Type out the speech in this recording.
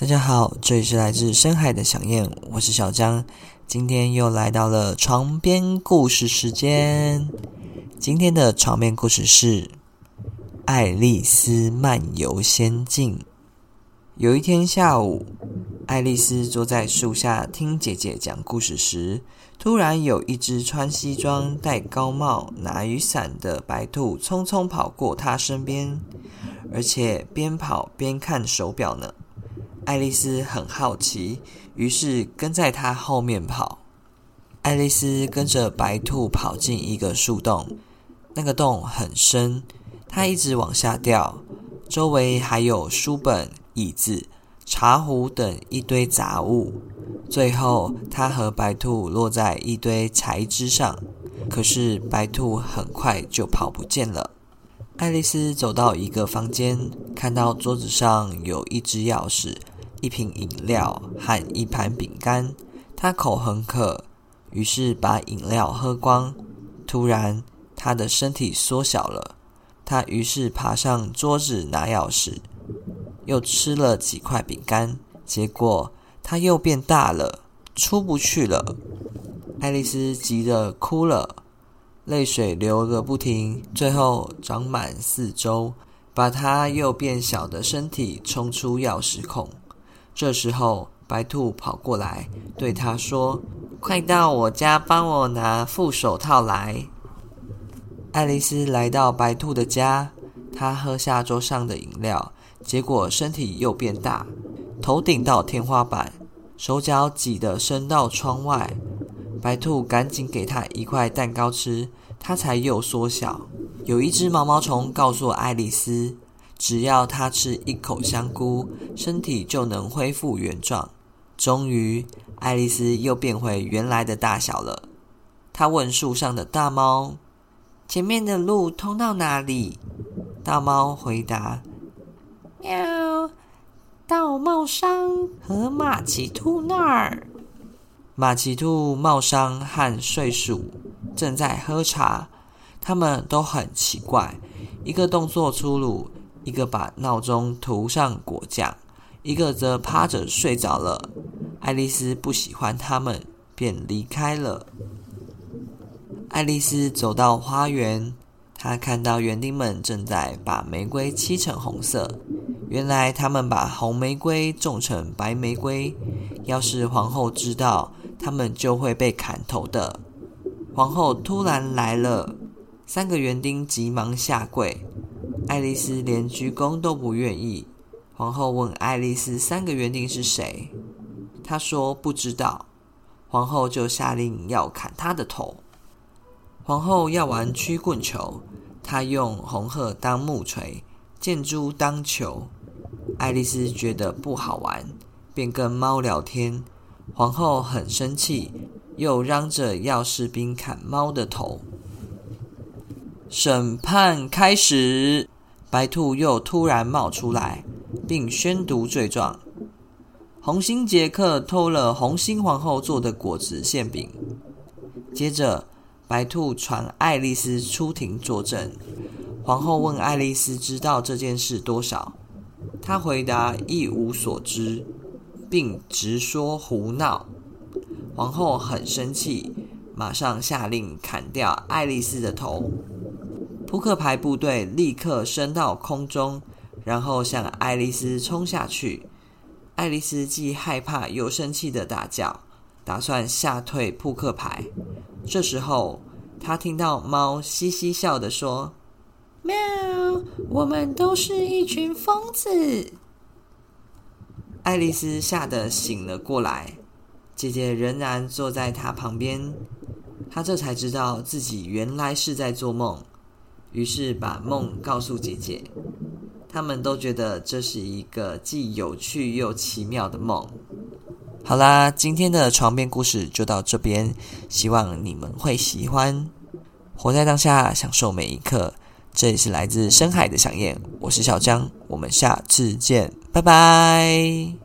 大家好，这里是来自深海的想念，我是小江，今天又来到了床边故事时间。今天的床边故事是《爱丽丝漫游仙境》。有一天下午，爱丽丝坐在树下听姐姐讲故事时，突然有一只穿西装、戴高帽、拿雨伞的白兔匆匆跑过她身边，而且边跑边看手表呢。爱丽丝很好奇，于是跟在她后面跑。爱丽丝跟着白兔跑进一个树洞，那个洞很深，它一直往下掉。周围还有书本、椅子、茶壶等一堆杂物。最后，它和白兔落在一堆柴枝上，可是白兔很快就跑不见了。爱丽丝走到一个房间，看到桌子上有一只钥匙。一瓶饮料和一盘饼干，他口很渴，于是把饮料喝光。突然，他的身体缩小了，他于是爬上桌子拿钥匙，又吃了几块饼干，结果他又变大了，出不去了。爱丽丝急得哭了，泪水流个不停，最后长满四周，把他又变小的身体冲出钥匙孔。这时候，白兔跑过来，对他说：“快到我家帮我拿副手套来。”爱丽丝来到白兔的家，她喝下桌上的饮料，结果身体又变大，头顶到天花板，手脚挤得伸到窗外。白兔赶紧给她一块蛋糕吃，她才又缩小。有一只毛毛虫告诉爱丽丝。只要他吃一口香菇，身体就能恢复原状。终于，爱丽丝又变回原来的大小了。她问树上的大猫：“前面的路通到哪里？”大猫回答：“喵，到帽商和马奇兔那儿。”马奇兔、帽商和睡鼠正在喝茶，他们都很奇怪，一个动作粗鲁。一个把闹钟涂上果酱，一个则趴着睡着了。爱丽丝不喜欢他们，便离开了。爱丽丝走到花园，她看到园丁们正在把玫瑰漆成红色。原来他们把红玫瑰种成白玫瑰，要是皇后知道，他们就会被砍头的。皇后突然来了，三个园丁急忙下跪。爱丽丝连鞠躬都不愿意。皇后问爱丽丝：“三个园丁是谁？”她说：“不知道。”皇后就下令要砍她的头。皇后要玩曲棍球，她用红鹤当木锤，箭猪当球。爱丽丝觉得不好玩，便跟猫聊天。皇后很生气，又嚷着要士兵砍猫的头。审判开始，白兔又突然冒出来，并宣读罪状：红心杰克偷了红心皇后做的果子馅饼。接着，白兔传爱丽丝出庭作证。皇后问爱丽丝知道这件事多少，她回答一无所知，并直说胡闹。皇后很生气，马上下令砍掉爱丽丝的头。扑克牌部队立刻升到空中，然后向爱丽丝冲下去。爱丽丝既害怕又生气的大叫，打算吓退扑克牌。这时候，她听到猫嘻嘻笑的说：“喵，我们都是一群疯子。”爱丽丝吓得醒了过来，姐姐仍然坐在她旁边。她这才知道自己原来是在做梦。于是把梦告诉姐姐，他们都觉得这是一个既有趣又奇妙的梦。好啦，今天的床边故事就到这边，希望你们会喜欢。活在当下，享受每一刻。这里是来自深海的想念，我是小江，我们下次见，拜拜。